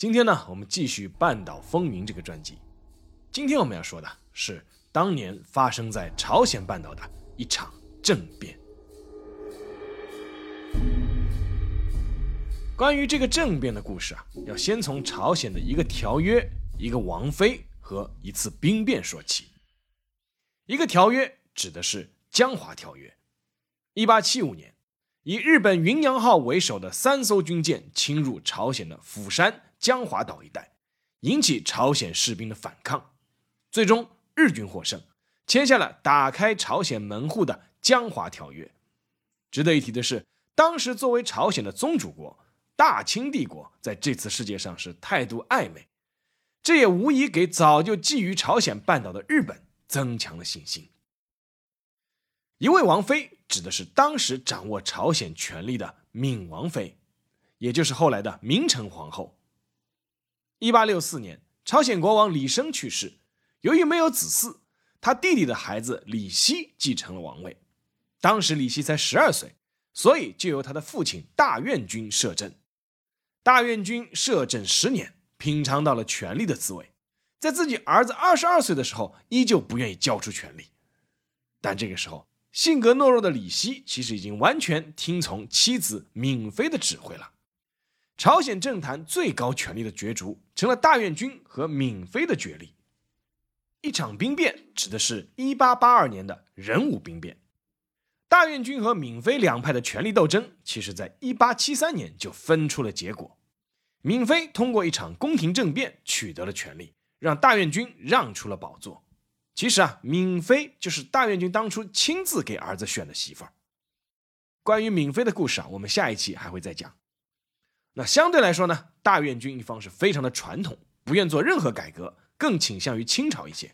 今天呢，我们继续《半岛风云》这个专辑。今天我们要说的是当年发生在朝鲜半岛的一场政变。关于这个政变的故事啊，要先从朝鲜的一个条约、一个王妃和一次兵变说起。一个条约指的是江华条约。一八七五年，以日本云阳号为首的三艘军舰侵入朝鲜的釜山。江华岛一带引起朝鲜士兵的反抗，最终日军获胜，签下了打开朝鲜门户的江华条约。值得一提的是，当时作为朝鲜的宗主国，大清帝国在这次世界上是态度暧昧，这也无疑给早就觊觎朝鲜半岛的日本增强了信心。一位王妃指的是当时掌握朝鲜权力的闵王妃，也就是后来的明成皇后。一八六四年，朝鲜国王李生去世，由于没有子嗣，他弟弟的孩子李希继承了王位。当时李希才十二岁，所以就由他的父亲大院君摄政。大院君摄政十年，品尝到了权力的滋味，在自己儿子二十二岁的时候，依旧不愿意交出权力。但这个时候，性格懦弱的李希其实已经完全听从妻子闵妃的指挥了。朝鲜政坛最高权力的角逐成了大院君和闵妃的角力。一场兵变指的是1882年的仁武兵变。大院君和闵妃两派的权力斗争，其实在1873年就分出了结果。闵妃通过一场宫廷政变取得了权力，让大院君让出了宝座。其实啊，闵妃就是大院君当初亲自给儿子选的媳妇儿。关于闵妃的故事啊，我们下一期还会再讲。那相对来说呢，大院军一方是非常的传统，不愿做任何改革，更倾向于清朝一些；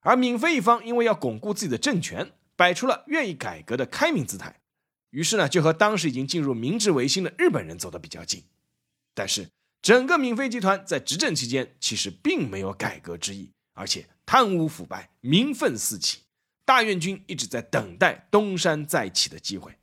而闵妃一方因为要巩固自己的政权，摆出了愿意改革的开明姿态，于是呢就和当时已经进入明治维新的日本人走得比较近。但是整个闵妃集团在执政期间其实并没有改革之意，而且贪污腐败，民愤四起，大院军一直在等待东山再起的机会。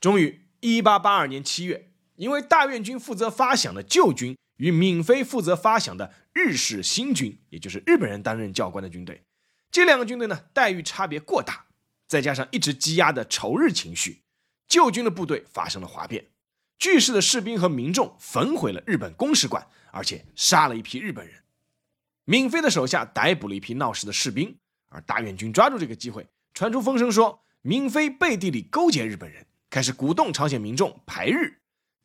终于，一八八二年七月。因为大院军负责发饷的旧军与闵妃负责发饷的日式新军，也就是日本人担任教官的军队，这两个军队呢待遇差别过大，再加上一直积压的仇日情绪，旧军的部队发生了哗变，巨势的士兵和民众焚毁了日本公使馆，而且杀了一批日本人。闵妃的手下逮捕了一批闹事的士兵，而大院军抓住这个机会，传出风声说闵妃背地里勾结日本人，开始鼓动朝鲜民众排日。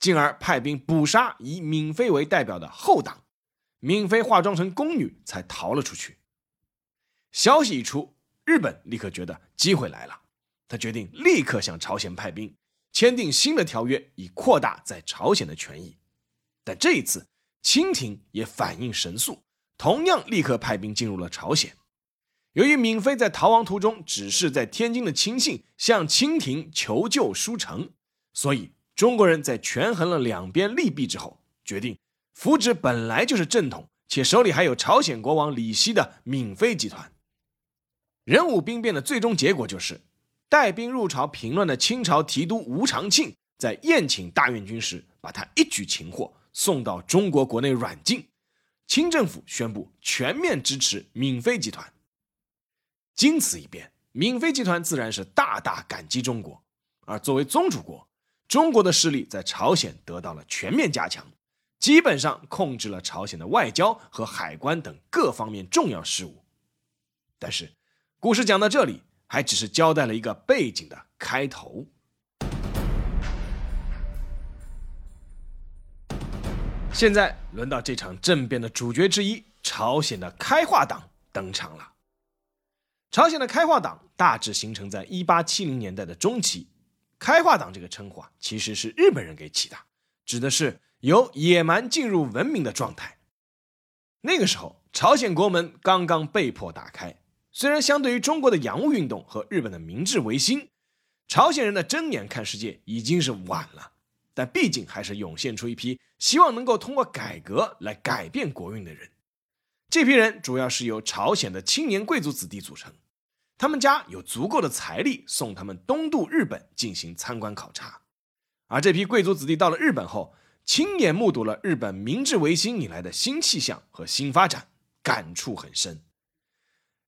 进而派兵捕杀以闵妃为代表的后党，闵妃化妆成宫女才逃了出去。消息一出，日本立刻觉得机会来了，他决定立刻向朝鲜派兵，签订新的条约，以扩大在朝鲜的权益。但这一次，清廷也反应神速，同样立刻派兵进入了朝鲜。由于闵妃在逃亡途中指示在天津的亲信向清廷求救书城，所以。中国人在权衡了两边利弊之后，决定扶植本来就是正统且手里还有朝鲜国王李希的闵妃集团。仁武兵变的最终结果就是，带兵入朝平乱的清朝提督吴长庆在宴请大院军时，把他一举擒获，送到中国国内软禁。清政府宣布全面支持闵妃集团。经此一变，闵妃集团自然是大大感激中国，而作为宗主国。中国的势力在朝鲜得到了全面加强，基本上控制了朝鲜的外交和海关等各方面重要事务。但是，故事讲到这里，还只是交代了一个背景的开头。现在轮到这场政变的主角之一——朝鲜的开化党登场了。朝鲜的开化党大致形成在一八七零年代的中期。开化党这个称呼啊，其实是日本人给起的，指的是由野蛮进入文明的状态，那个时候，朝鲜国门刚刚被迫打开。虽然相对于中国的洋务运动和日本的明治维新，朝鲜人的睁眼看世界已经是晚了，但毕竟还是涌现出一批希望能够通过改革来改变国运的人。这批人主要是由朝鲜的青年贵族子弟组成，他们家有足够的财力送他们东渡日本进行参观考察。而这批贵族子弟到了日本后，亲眼目睹了日本明治维新以来的新气象和新发展，感触很深。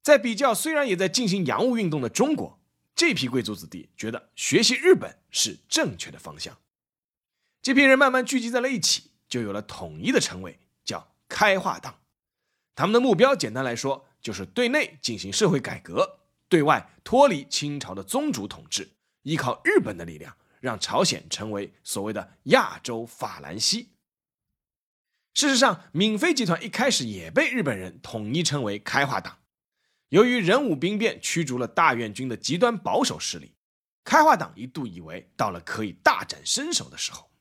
在比较虽然也在进行洋务运动的中国，这批贵族子弟觉得学习日本是正确的方向。这批人慢慢聚集在了一起，就有了统一的称谓，叫开化党。他们的目标简单来说，就是对内进行社会改革，对外脱离清朝的宗主统治，依靠日本的力量，让朝鲜成为所谓的亚洲法兰西。事实上，闵妃集团一开始也被日本人统一称为开化党。由于壬午兵变驱逐了大院军的极端保守势力，开化党一度以为到了可以大展身手的时候，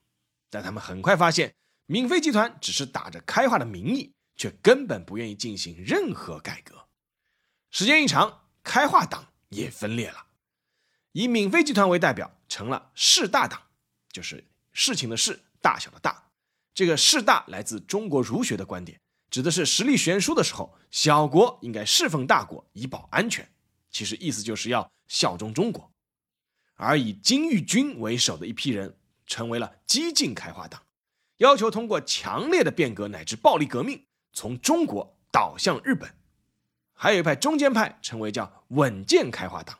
但他们很快发现，闵妃集团只是打着开化的名义，却根本不愿意进行任何改革。时间一长，开化党也分裂了，以闵妃集团为代表，成了士大党，就是事情的事，大小的大。这个士大来自中国儒学的观点。指的是实力悬殊的时候，小国应该侍奉大国以保安全。其实意思就是要效忠中国。而以金玉君为首的一批人，成为了激进开化党，要求通过强烈的变革乃至暴力革命，从中国导向日本。还有一派中间派，称为叫稳健开化党，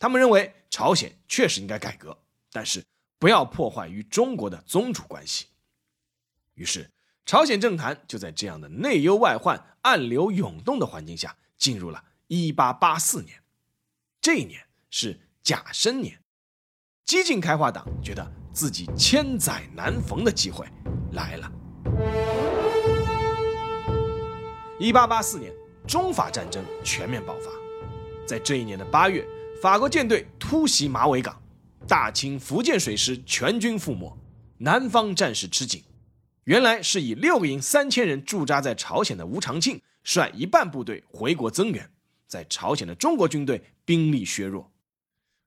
他们认为朝鲜确实应该改革，但是不要破坏与中国的宗主关系。于是。朝鲜政坛就在这样的内忧外患、暗流涌动的环境下，进入了1884年。这一年是甲申年，激进开化党觉得自己千载难逢的机会来了。1884年，中法战争全面爆发。在这一年的八月，法国舰队突袭马尾港，大清福建水师全军覆没，南方战事吃紧。原来是以六个营三千人驻扎在朝鲜的吴长庆率一半部队回国增援，在朝鲜的中国军队兵力削弱。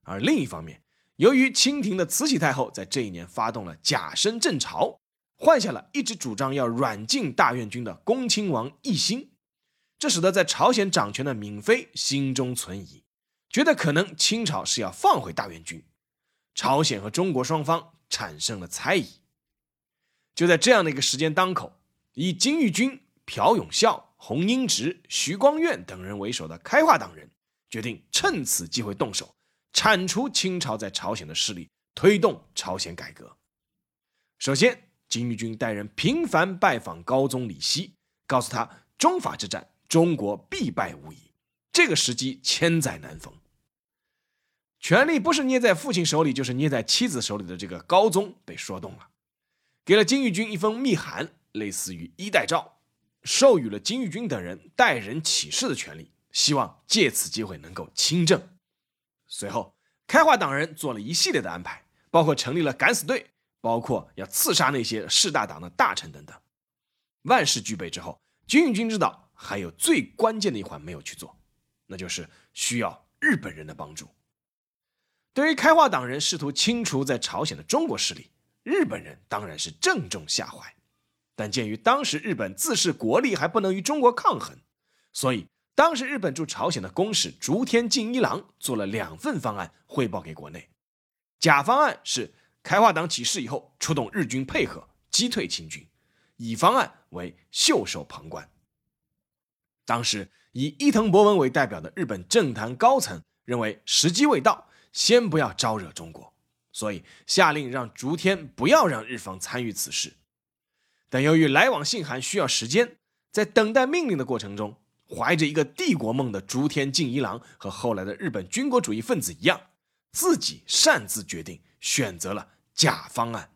而另一方面，由于清廷的慈禧太后在这一年发动了甲申正朝，换下了一直主张要软禁大院军的恭亲王奕欣，这使得在朝鲜掌权的闵妃心中存疑，觉得可能清朝是要放回大元军，朝鲜和中国双方产生了猜疑。就在这样的一个时间当口，以金玉君、朴永孝、洪英直、徐光远等人为首的开化党人决定趁此机会动手，铲除清朝在朝鲜的势力，推动朝鲜改革。首先，金玉君带人频繁拜访高宗李熙，告诉他中法之战，中国必败无疑。这个时机千载难逢，权力不是捏在父亲手里，就是捏在妻子手里的这个高宗被说动了。给了金玉君一封密函，类似于衣带诏，授予了金玉君等人代人起事的权利，希望借此机会能够亲政。随后，开化党人做了一系列的安排，包括成立了敢死队，包括要刺杀那些士大党的大臣等等。万事俱备之后，金玉君知道还有最关键的一环没有去做，那就是需要日本人的帮助。对于开化党人试图清除在朝鲜的中国势力。日本人当然是正中下怀，但鉴于当时日本自恃国力还不能与中国抗衡，所以当时日本驻朝鲜的公使竹田进一郎做了两份方案汇报给国内。甲方案是开化党起事以后出动日军配合击退清军，乙方案为袖手旁观。当时以伊藤博文为代表的日本政坛高层认为时机未到，先不要招惹中国。所以下令让竹天不要让日方参与此事，但由于来往信函需要时间，在等待命令的过程中，怀着一个帝国梦的竹天敬一郎和后来的日本军国主义分子一样，自己擅自决定选择了甲方案。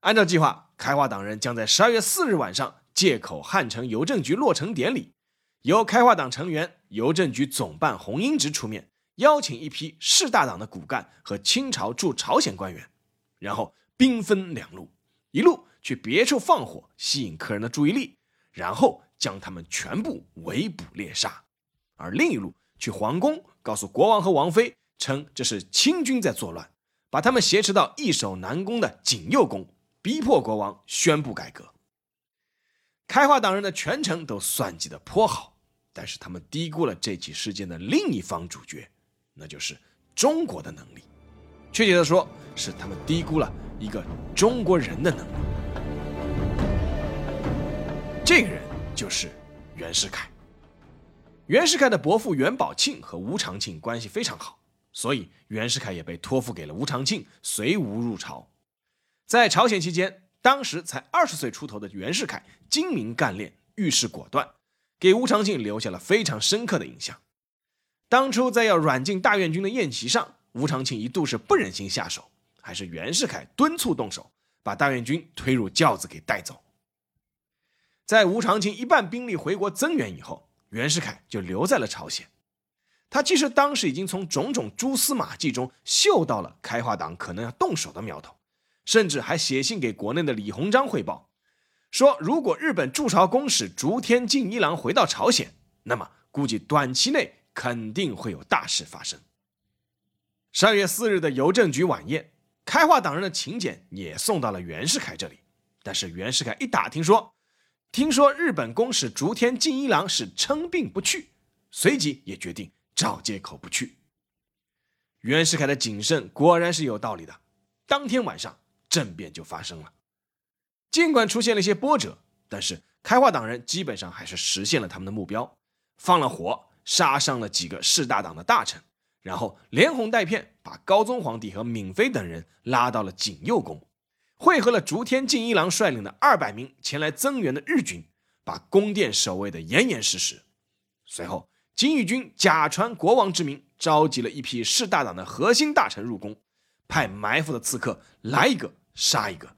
按照计划，开化党人将在十二月四日晚上借口汉城邮政局落成典礼，由开化党成员、邮政局总办洪英直出面。邀请一批士大党的骨干和清朝驻朝鲜官员，然后兵分两路，一路去别处放火吸引客人的注意力，然后将他们全部围捕猎杀，而另一路去皇宫，告诉国王和王妃，称这是清军在作乱，把他们挟持到易守难攻的景佑宫，逼迫国王宣布改革。开化党人的全程都算计的颇好，但是他们低估了这起事件的另一方主角，那就是中国的能力。确切的说，是他们低估了一个中国人的能力。这个人就是袁世凯。袁世凯的伯父袁宝庆和吴长庆关系非常好，所以袁世凯也被托付给了吴长庆，随吴入朝。在朝鲜期间。当时才二十岁出头的袁世凯精明干练，遇事果断，给吴长庆留下了非常深刻的印象。当初在要软禁大院军的宴席上，吴长庆一度是不忍心下手，还是袁世凯敦促动手，把大院军推入轿子给带走。在吴长庆一半兵力回国增援以后，袁世凯就留在了朝鲜。他其实当时已经从种种蛛丝马迹中嗅到了开化党可能要动手的苗头。甚至还写信给国内的李鸿章汇报，说如果日本驻朝公使竹田进一郎回到朝鲜，那么估计短期内肯定会有大事发生。十二月四日的邮政局晚宴，开化党人的请柬也送到了袁世凯这里，但是袁世凯一打听说，听说日本公使竹田进一郎是称病不去，随即也决定找借口不去。袁世凯的谨慎果然是有道理的，当天晚上。政变就发生了，尽管出现了一些波折，但是开化党人基本上还是实现了他们的目标，放了火，杀伤了几个士大党的大臣，然后连哄带骗把高宗皇帝和闵妃等人拉到了景佑宫，汇合了竹天进一郎率领的二百名前来增援的日军，把宫殿守卫的严严实实。随后，金玉军假传国王之名，召集了一批士大党的核心大臣入宫，派埋伏的刺客来一个。杀一个。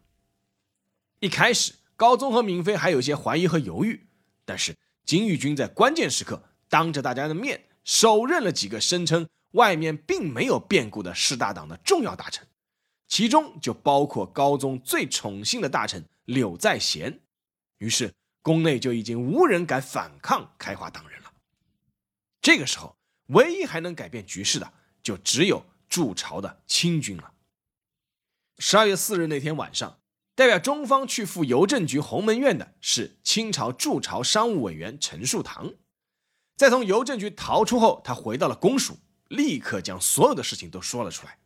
一开始，高宗和闵妃还有些怀疑和犹豫，但是金玉君在关键时刻当着大家的面手刃了几个声称外面并没有变故的士大党的重要大臣，其中就包括高宗最宠幸的大臣柳在贤。于是宫内就已经无人敢反抗开化党人了。这个时候，唯一还能改变局势的，就只有筑巢的清军了。十二月四日那天晚上，代表中方去赴邮政局鸿门院的是清朝驻朝商务委员陈树堂。在从邮政局逃出后，他回到了公署，立刻将所有的事情都说了出来。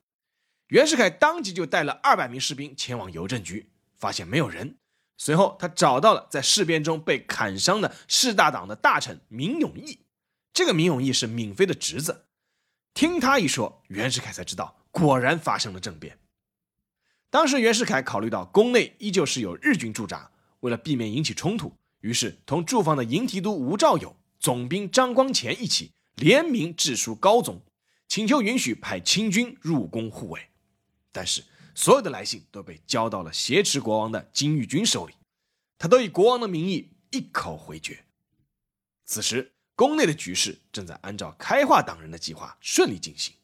袁世凯当即就带了二百名士兵前往邮政局，发现没有人。随后，他找到了在事变中被砍伤的士大党的大臣明永义。这个明永义是闵妃的侄子。听他一说，袁世凯才知道，果然发生了政变。当时袁世凯考虑到宫内依旧是有日军驻扎，为了避免引起冲突，于是同驻防的营提督吴兆友、总兵张光潜一起联名致书高宗，请求允许派清军入宫护卫。但是所有的来信都被交到了挟持国王的金玉君手里，他都以国王的名义一口回绝。此时宫内的局势正在按照开化党人的计划顺利进行。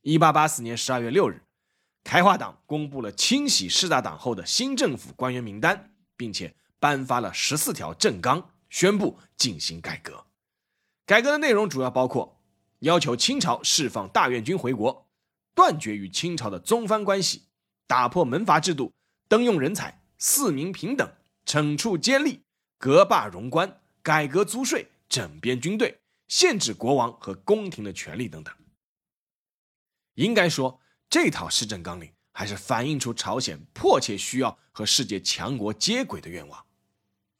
一八八四年十二月六日。开化党公布了清洗士大党后的新政府官员名单，并且颁发了十四条政纲，宣布进行改革。改革的内容主要包括要求清朝释放大院军回国，断绝与清朝的宗藩关系，打破门阀制度，登用人才，四民平等，惩处奸吏，革罢荣官，改革租税，整编军队，限制国王和宫廷的权利等等。应该说。这套施政纲领还是反映出朝鲜迫切需要和世界强国接轨的愿望，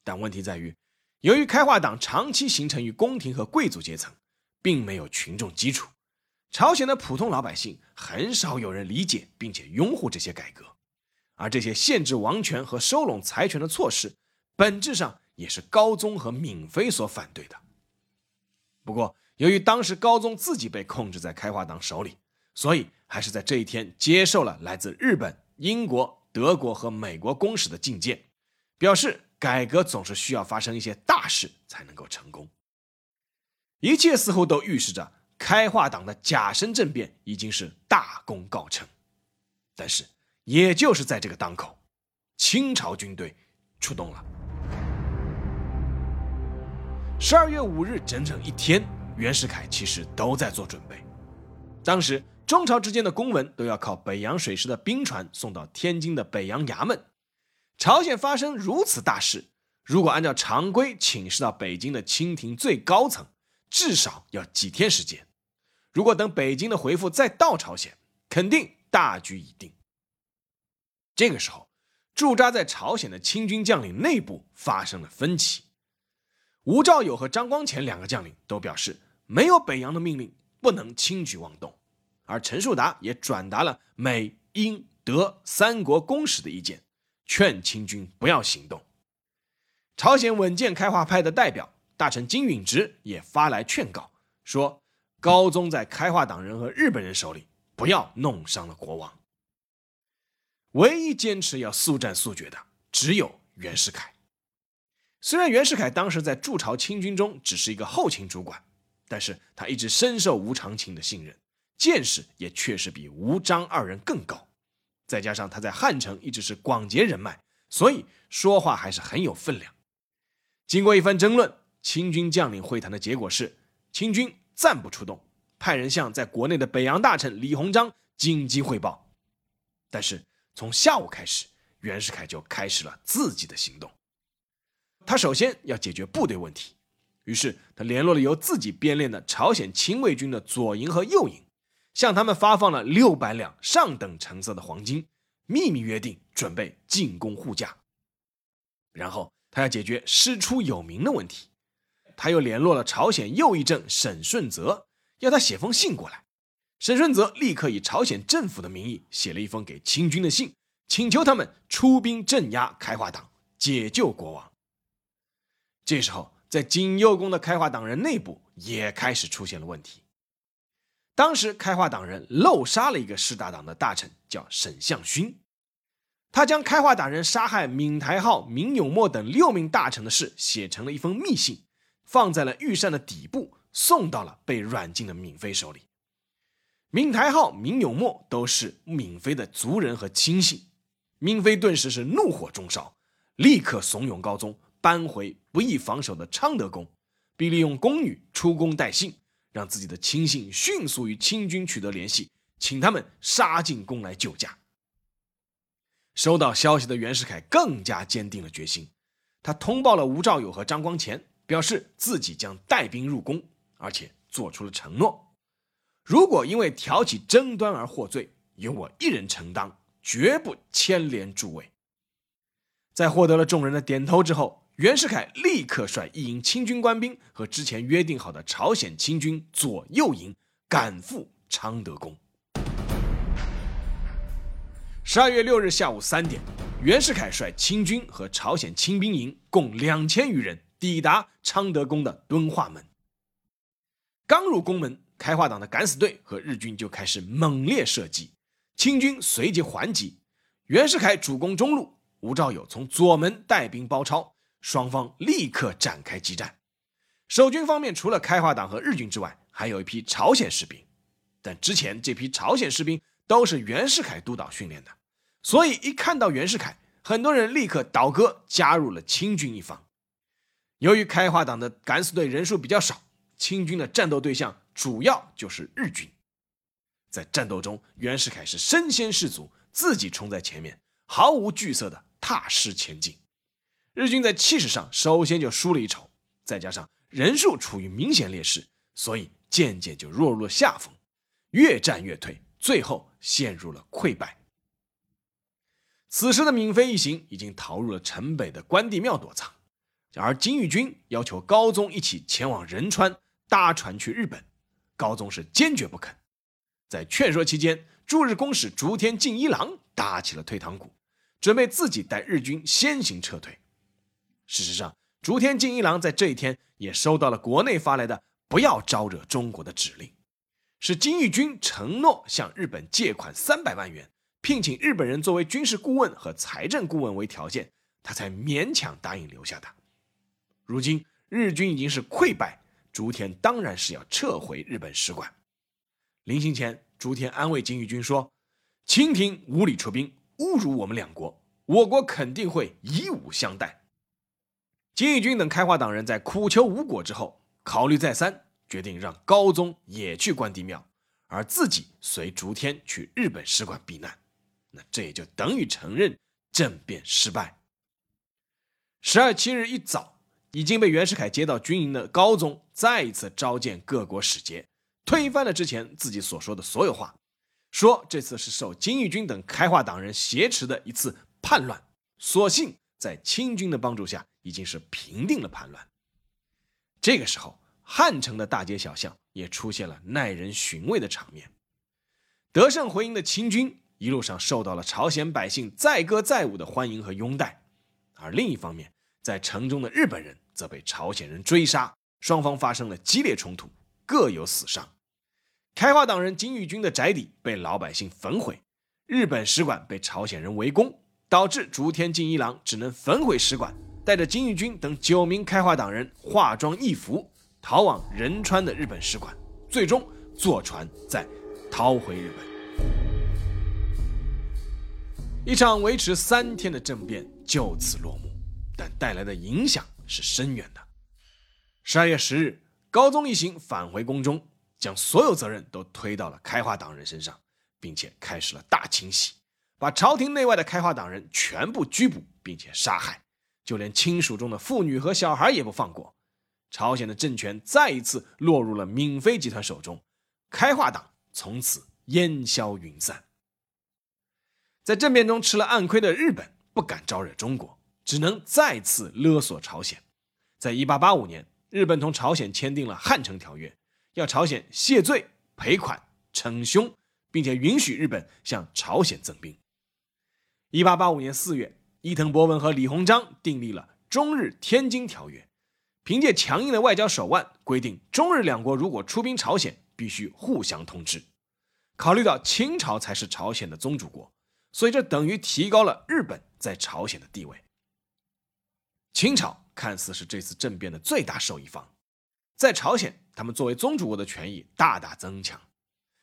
但问题在于，由于开化党长期形成于宫廷和贵族阶层，并没有群众基础，朝鲜的普通老百姓很少有人理解并且拥护这些改革，而这些限制王权和收拢财权的措施，本质上也是高宗和闵妃所反对的。不过，由于当时高宗自己被控制在开化党手里。所以，还是在这一天接受了来自日本、英国、德国和美国公使的觐见，表示改革总是需要发生一些大事才能够成功。一切似乎都预示着开化党的甲申政变已经是大功告成。但是，也就是在这个当口，清朝军队出动了。十二月五日，整整一天，袁世凯其实都在做准备。当时中朝之间的公文都要靠北洋水师的兵船送到天津的北洋衙门。朝鲜发生如此大事，如果按照常规请示到北京的清廷最高层，至少要几天时间。如果等北京的回复再到朝鲜，肯定大局已定。这个时候，驻扎在朝鲜的清军将领内部发生了分歧。吴兆友和张光潜两个将领都表示，没有北洋的命令，不能轻举妄动。而陈树达也转达了美、英、德三国公使的意见。劝清军不要行动。朝鲜稳健开化派的代表大臣金允植也发来劝告，说高宗在开化党人和日本人手里，不要弄伤了国王。唯一坚持要速战速决的，只有袁世凯。虽然袁世凯当时在驻朝清军中只是一个后勤主管，但是他一直深受吴长卿的信任，见识也确实比吴张二人更高。再加上他在汉城一直是广结人脉，所以说话还是很有分量。经过一番争论，清军将领会谈的结果是，清军暂不出动，派人向在国内的北洋大臣李鸿章紧急汇报。但是从下午开始，袁世凯就开始了自己的行动。他首先要解决部队问题，于是他联络了由自己编练的朝鲜亲卫军的左营和右营。向他们发放了六百两上等成色的黄金，秘密约定准备进攻护驾。然后他要解决师出有名的问题，他又联络了朝鲜右翼政沈顺泽，要他写封信过来。沈顺泽立刻以朝鲜政府的名义写了一封给清军的信，请求他们出兵镇压开化党，解救国王。这时候，在景佑宫的开化党人内部也开始出现了问题。当时开化党人漏杀了一个士大党的大臣，叫沈相勋。他将开化党人杀害闵台浩、闵永默等六名大臣的事写成了一封密信，放在了御膳的底部，送到了被软禁的闵妃手里。闵台浩、闵永默都是闵妃的族人和亲信，闵妃顿时是怒火中烧，立刻怂恿高宗搬回不易防守的昌德宫，并利用宫女出宫带信。让自己的亲信迅速与清军取得联系，请他们杀进宫来救驾。收到消息的袁世凯更加坚定了决心，他通报了吴兆友和张光潜，表示自己将带兵入宫，而且做出了承诺：如果因为挑起争端而获罪，由我一人承担，绝不牵连诸位。在获得了众人的点头之后。袁世凯立刻率一营清军官兵和之前约定好的朝鲜清军左右营赶赴昌德宫。十二月六日下午三点，袁世凯率清军和朝鲜清兵营共两千余人抵达昌德宫的敦化门。刚入宫门，开化党的敢死队和日军就开始猛烈射击，清军随即还击。袁世凯主攻中路，吴兆友从左门带兵包抄。双方立刻展开激战。守军方面除了开化党和日军之外，还有一批朝鲜士兵。但之前这批朝鲜士兵都是袁世凯督导训练的，所以一看到袁世凯，很多人立刻倒戈加入了清军一方。由于开化党的敢死队人数比较少，清军的战斗对象主要就是日军。在战斗中，袁世凯是身先士卒，自己冲在前面，毫无惧色的踏实前进。日军在气势上首先就输了一筹，再加上人数处于明显劣势，所以渐渐就落入了下风，越战越退，最后陷入了溃败。此时的闵妃一行已经逃入了城北的关帝庙躲藏，而金玉军要求高宗一起前往仁川搭船去日本，高宗是坚决不肯。在劝说期间，驻日公使竹田进一郎打起了退堂鼓，准备自己带日军先行撤退。事实上，竹田进一郎在这一天也收到了国内发来的不要招惹中国的指令，是金玉军承诺向日本借款三百万元，聘请日本人作为军事顾问和财政顾问为条件，他才勉强答应留下的。如今日军已经是溃败，竹田当然是要撤回日本使馆。临行前，竹田安慰金玉军说：“清廷无理出兵，侮辱我们两国，我国肯定会以武相待。”金义军等开化党人在苦求无果之后，考虑再三，决定让高宗也去关帝庙，而自己随竹天去日本使馆避难。那这也就等于承认政变失败。十二七日一早，已经被袁世凯接到军营的高宗再一次召见各国使节，推翻了之前自己所说的所有话，说这次是受金义军等开化党人挟持的一次叛乱，所幸在清军的帮助下，已经是平定了叛乱。这个时候，汉城的大街小巷也出现了耐人寻味的场面，得胜回营的清军一路上受到了朝鲜百姓载歌载舞的欢迎和拥戴。而另一方面，在城中的日本人则被朝鲜人追杀，双方发生了激烈冲突，各有死伤。开化党人金玉军的宅邸被老百姓焚毁，日本使馆被朝鲜人围攻，导致竹田进一郎只能焚毁使馆，带着金玉君等九名开化党人化妆易服逃往仁川的日本使馆，最终坐船再逃回日本。一场维持三天的政变就此落幕，但带来的影响是深远的。十二月十日，高宗一行返回宫中，将所有责任都推到了开化党人身上，并且开始了大清洗，把朝廷内外的开化党人全部拘捕，并且杀害，就连亲属中的妇女和小孩也不放过。朝鲜的政权再一次落入了闵妃集团手中，开化党从此烟消云散。在政变中吃了暗亏的日本不敢招惹中国，只能再次勒索朝鲜。在一八八五年，日本同朝鲜签订了《汉城条约》，要朝鲜谢罪、赔款、惩凶，并且允许日本向朝鲜增兵。一八八五年四月，伊藤博文和李鸿章订立了《中日天津条约》，凭借强硬的外交手腕，规定中日两国如果出兵朝鲜，必须互相通知。考虑到清朝才是朝鲜的宗主国。所以，这等于提高了日本在朝鲜的地位。清朝看似是这次政变的最大受益方，在朝鲜，他们作为宗主国的权益大大增强，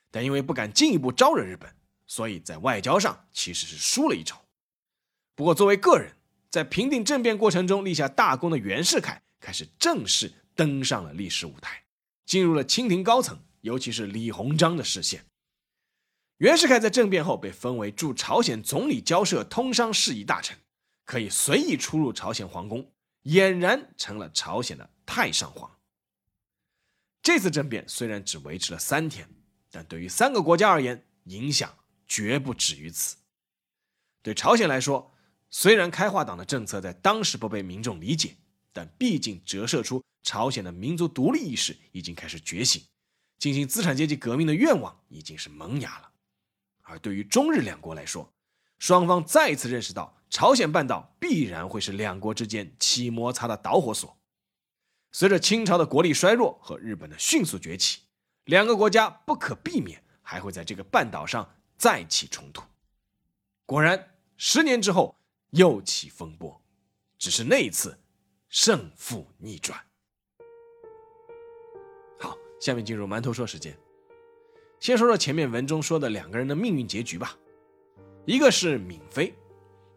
但因为不敢进一步招惹日本，所以在外交上其实是输了一筹。不过，作为个人，在平定政变过程中立下大功的袁世凯，开始正式登上了历史舞台，进入了清廷高层，尤其是李鸿章的视线。袁世凯在政变后被封为驻朝鲜总理交涉通商事宜大臣，可以随意出入朝鲜皇宫，俨然成了朝鲜的太上皇。这次政变虽然只维持了三天，但对于三个国家而言，影响绝不止于此。对朝鲜来说，虽然开化党的政策在当时不被民众理解，但毕竟折射出朝鲜的民族独立意识已经开始觉醒，进行资产阶级革命的愿望已经是萌芽了。而对于中日两国来说，双方再次认识到朝鲜半岛必然会是两国之间起摩擦的导火索。随着清朝的国力衰弱和日本的迅速崛起，两个国家不可避免还会在这个半岛上再起冲突。果然，十年之后又起风波，只是那一次胜负逆转。好，下面进入馒头说时间。先说说前面文中说的两个人的命运结局吧。一个是闵妃，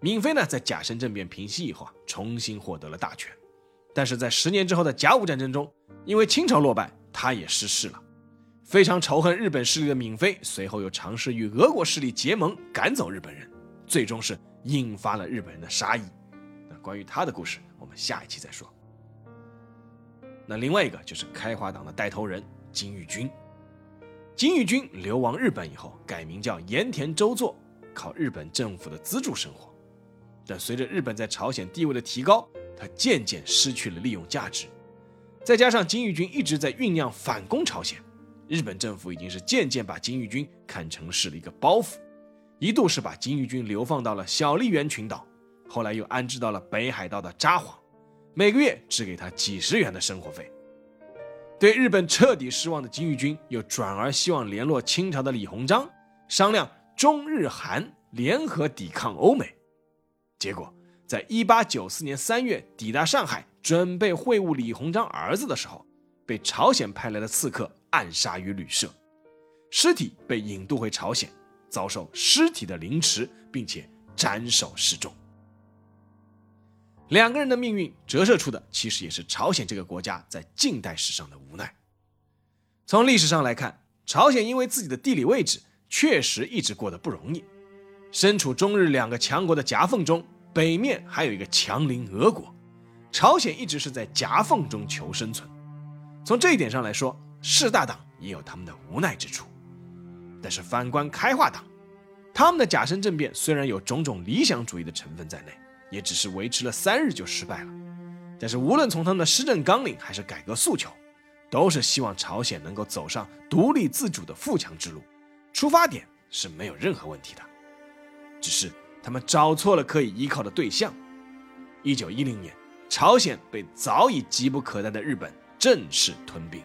闵妃呢在甲申政变平息以后啊，重新获得了大权，但是在十年之后的甲午战争中，因为清朝落败，她也失势了。非常仇恨日本势力的闵妃，随后又尝试与俄国势力结盟，赶走日本人，最终是引发了日本人的杀意。那关于他的故事，我们下一期再说。那另外一个就是开化党的带头人金玉君。金玉君流亡日本以后，改名叫盐田周作，靠日本政府的资助生活。但随着日本在朝鲜地位的提高，他渐渐失去了利用价值。再加上金玉君一直在酝酿反攻朝鲜，日本政府已经是渐渐把金玉君看成是了一个包袱，一度是把金玉君流放到了小笠原群岛，后来又安置到了北海道的札幌，每个月只给他几十元的生活费。对日本彻底失望的金玉君，又转而希望联络清朝的李鸿章，商量中日韩联合抵抗欧美。结果，在一八九四年三月抵达上海，准备会晤李鸿章儿子的时候，被朝鲜派来的刺客暗杀于旅社，尸体被引渡回朝鲜，遭受尸体的凌迟，并且斩首示众。两个人的命运折射出的，其实也是朝鲜这个国家在近代史上的无奈。从历史上来看，朝鲜因为自己的地理位置，确实一直过得不容易，身处中日两个强国的夹缝中，北面还有一个强邻俄国，朝鲜一直是在夹缝中求生存。从这一点上来说，士大党也有他们的无奈之处。但是反观开化党，他们的甲申政变虽然有种种理想主义的成分在内，也只是维持了三日就失败了。但是无论从他们的施政纲领还是改革诉求，都是希望朝鲜能够走上独立自主的富强之路，出发点是没有任何问题的。只是他们找错了可以依靠的对象。一九一零年，朝鲜被早已急不可待的日本正式吞并。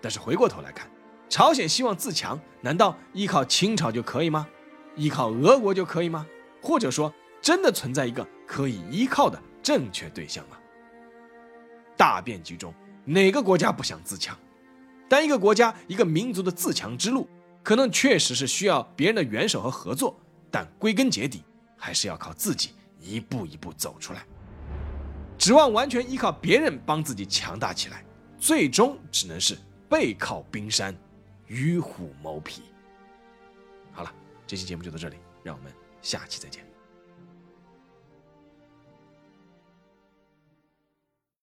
但是回过头来看，朝鲜希望自强，难道依靠清朝就可以吗？依靠俄国就可以吗？或者说，真的存在一个可以依靠的正确对象吗？大变局中，哪个国家不想自强？但一个国家、一个民族的自强之路，可能确实是需要别人的援手和合作，但归根结底，还是要靠自己一步一步走出来。指望完全依靠别人帮自己强大起来，最终只能是背靠冰山。与虎谋皮。好了，这期节目就到这里，让我们下期再见。